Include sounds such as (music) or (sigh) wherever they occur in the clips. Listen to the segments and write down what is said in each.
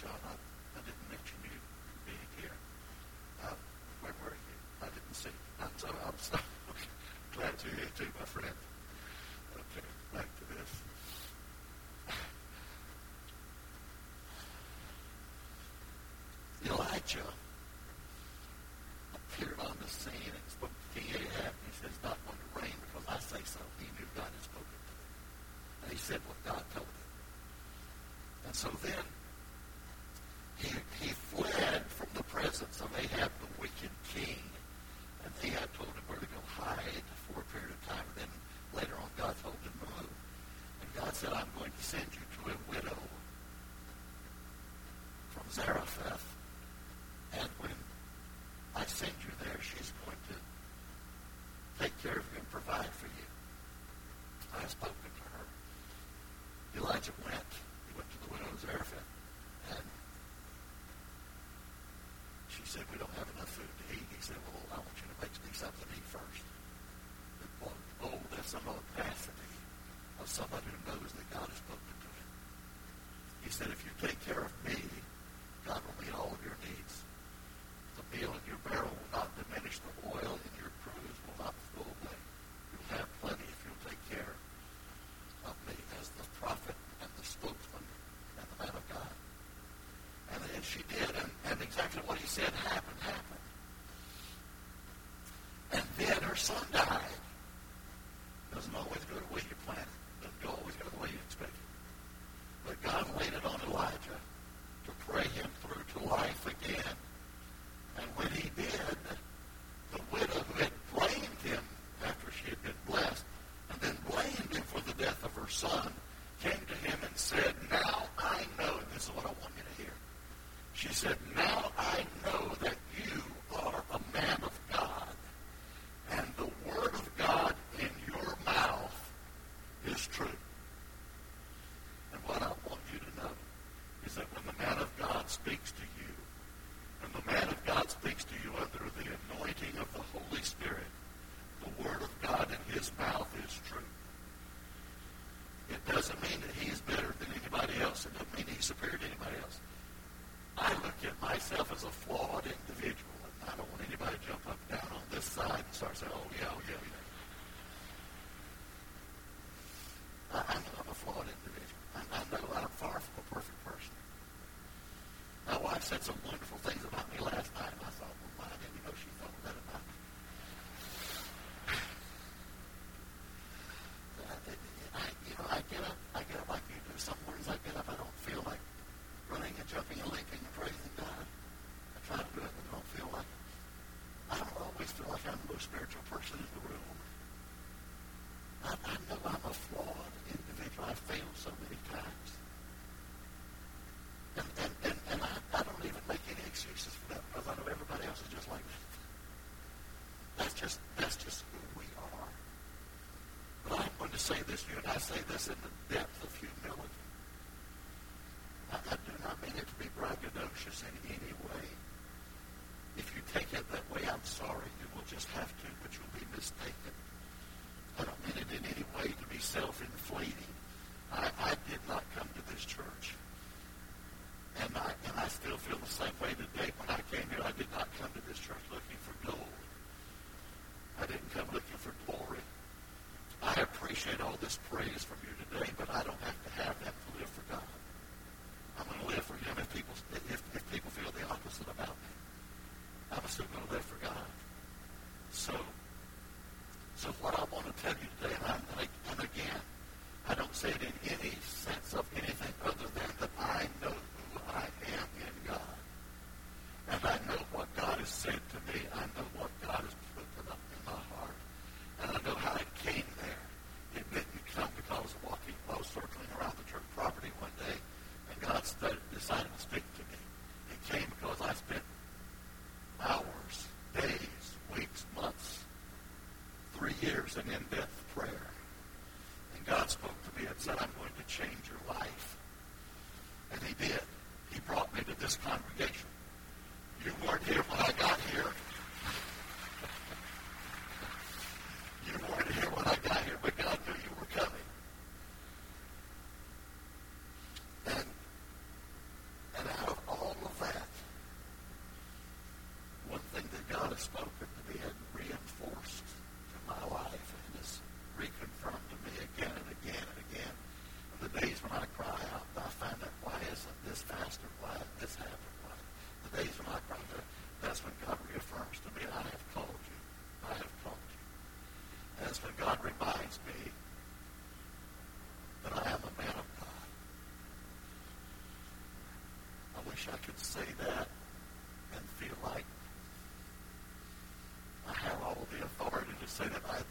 John, I, I didn't mention you being here. Uh, where were you? I didn't see you. And so I'm so (laughs) glad you're here too, my friend. Okay, back to this. (sighs) Elijah send you to a widow from Zarephath, and when I send you there, she's going to take care of you and provide for you. I have spoken to her. Elijah went. He went to the widow of Zarephath, and she said, we don't have enough food to eat. He said, well, He said, if you take care of me, God will meet all of your needs. The meal in your barrel will not diminish. The oil in your cruse will not go away. You'll have plenty if you'll take care of me as the prophet and the spokesman and the man of God. And, and she did, and, and exactly what he said happened, happened. And then her son died. Doesn't always spiritual person in the room. I, I know I'm a flawed individual. I've failed so many times. And, and, and, and I, I don't even make any excuses for that because I know everybody else is just like me. That's just, that's just who we are. But I'm going to say this to you, and I say this in the appreciate all this praise from you today, but I don't have wish I could say that and feel like I have all the authority to say that. I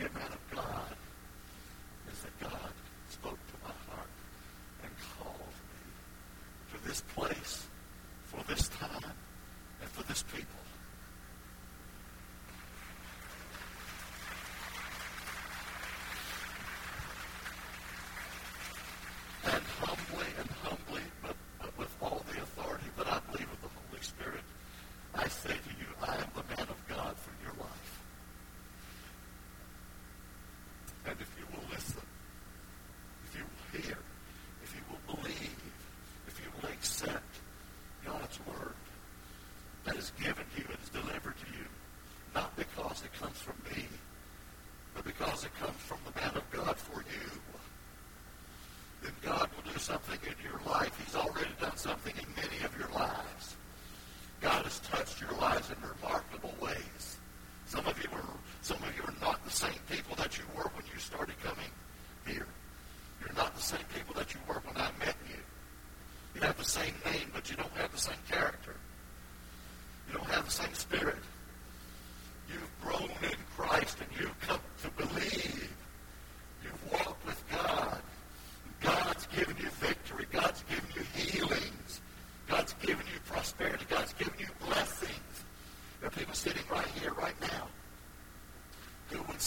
great man of God is that God spoke to my heart and called me to this place, for this time, and for this people.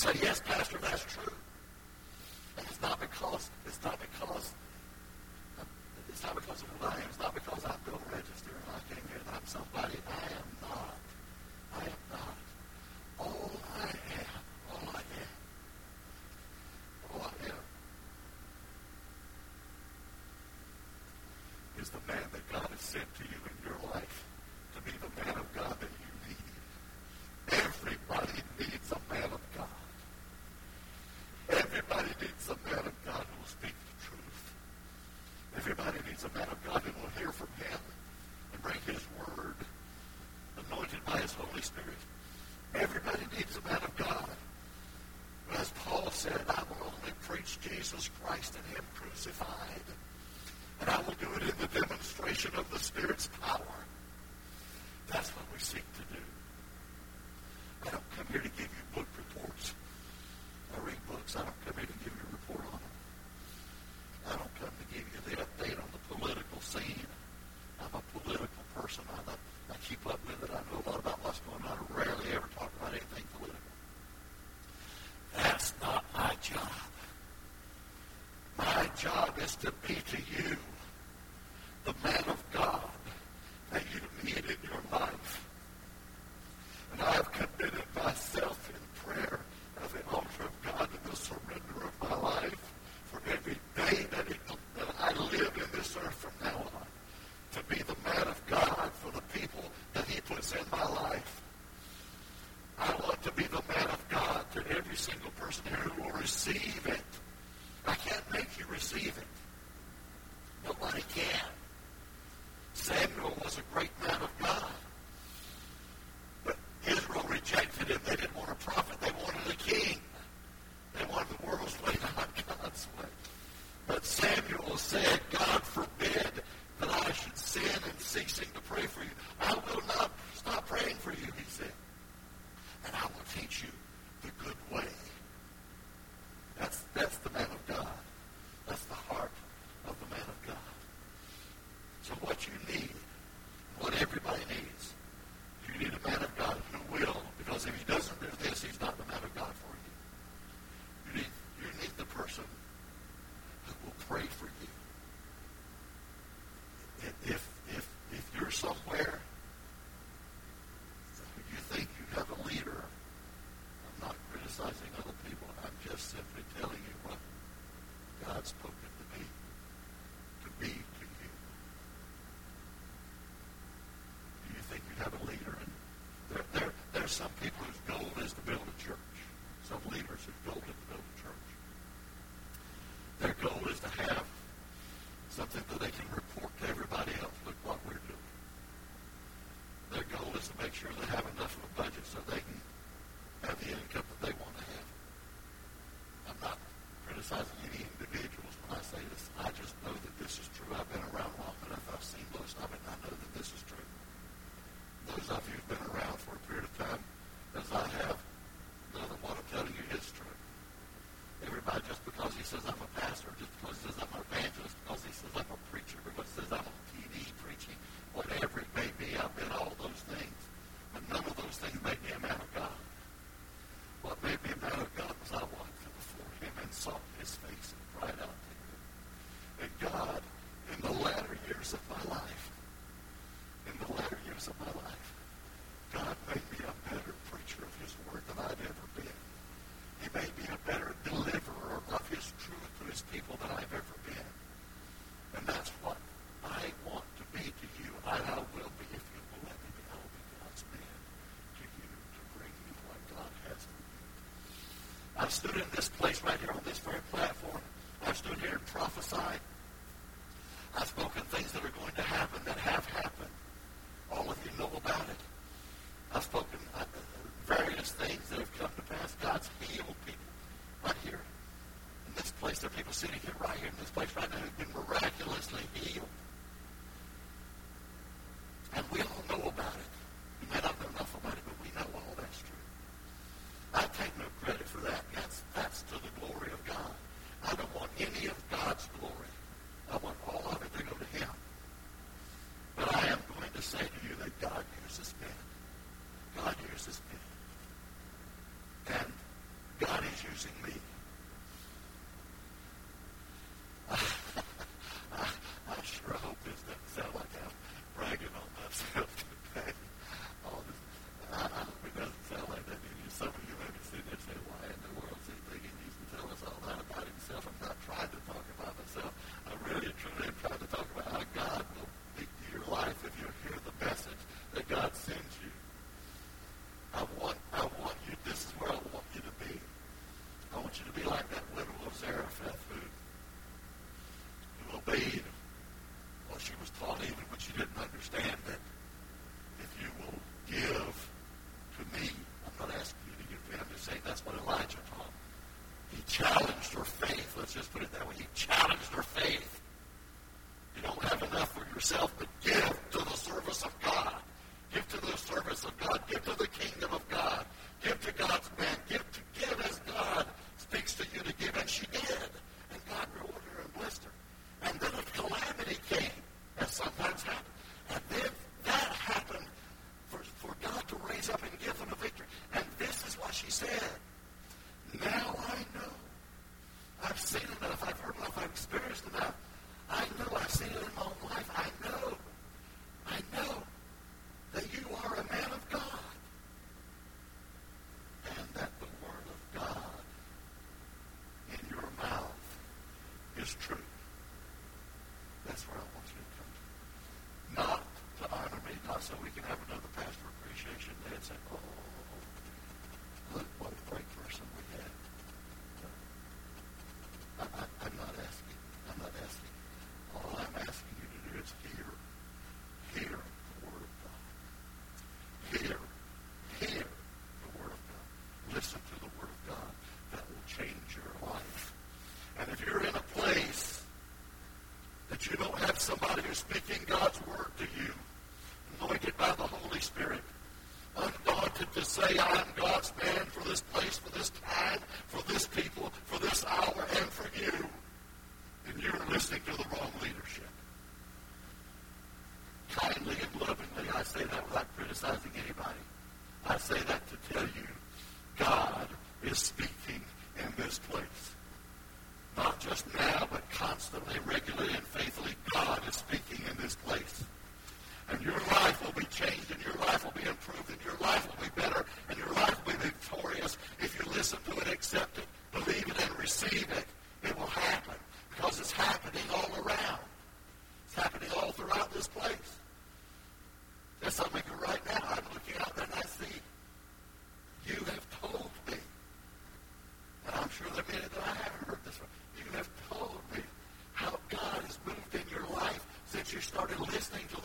say, yes, Pastor, that's true. And it's not because, it's not because something. I've stood in this place right here on this very platform. I've stood here and prophesied yourself, but give to the service of God. Give to the service of God. Give to the kingdom of God. Give to God is speaking God's word to you, anointed by the Holy Spirit, undaunted to say, I am God's man for this place, for this time, for this people, for this hour, and for you. And you're listening to the started listening to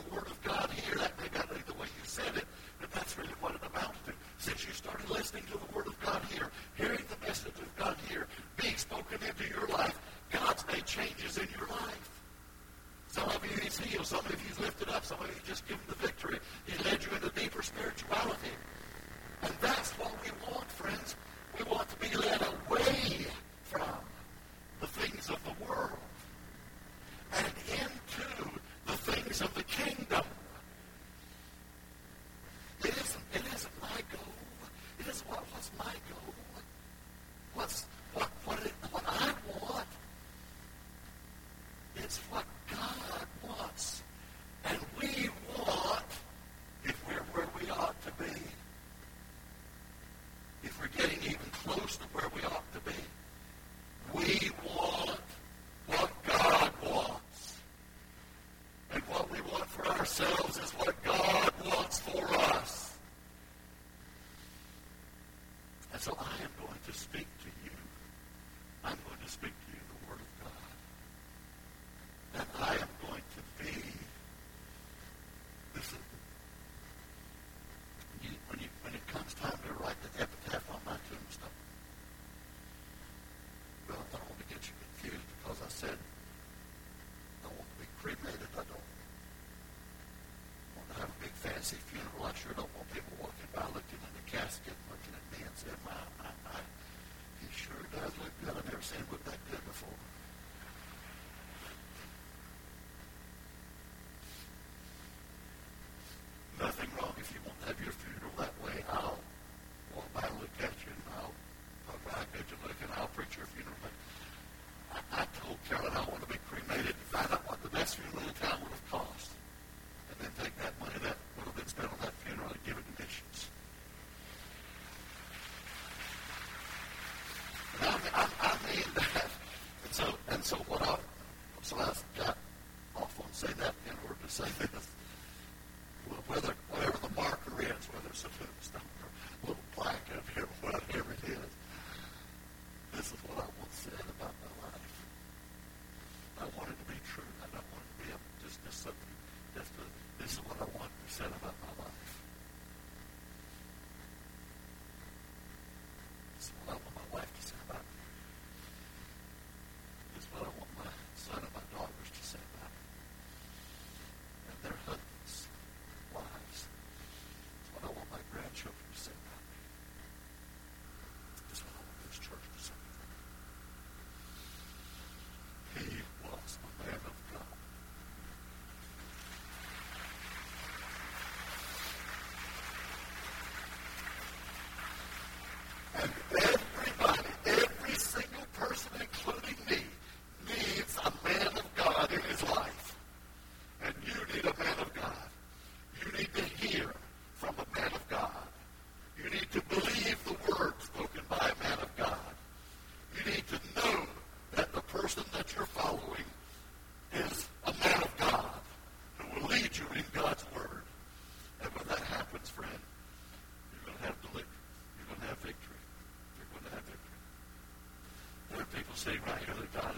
same regular dialogue.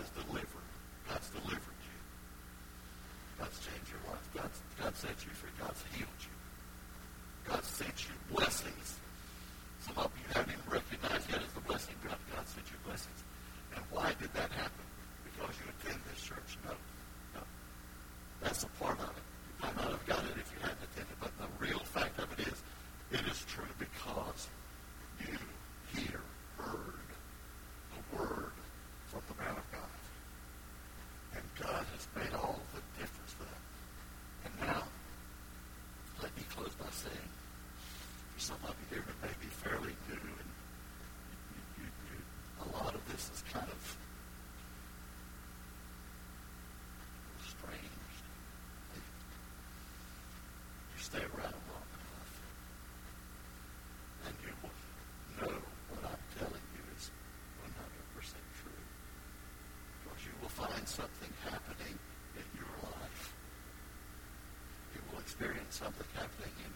someone here who may be fairly new, and you, you, you, you, a lot of this is kind of strange. You stay around. something happening in your life. You will experience something happening in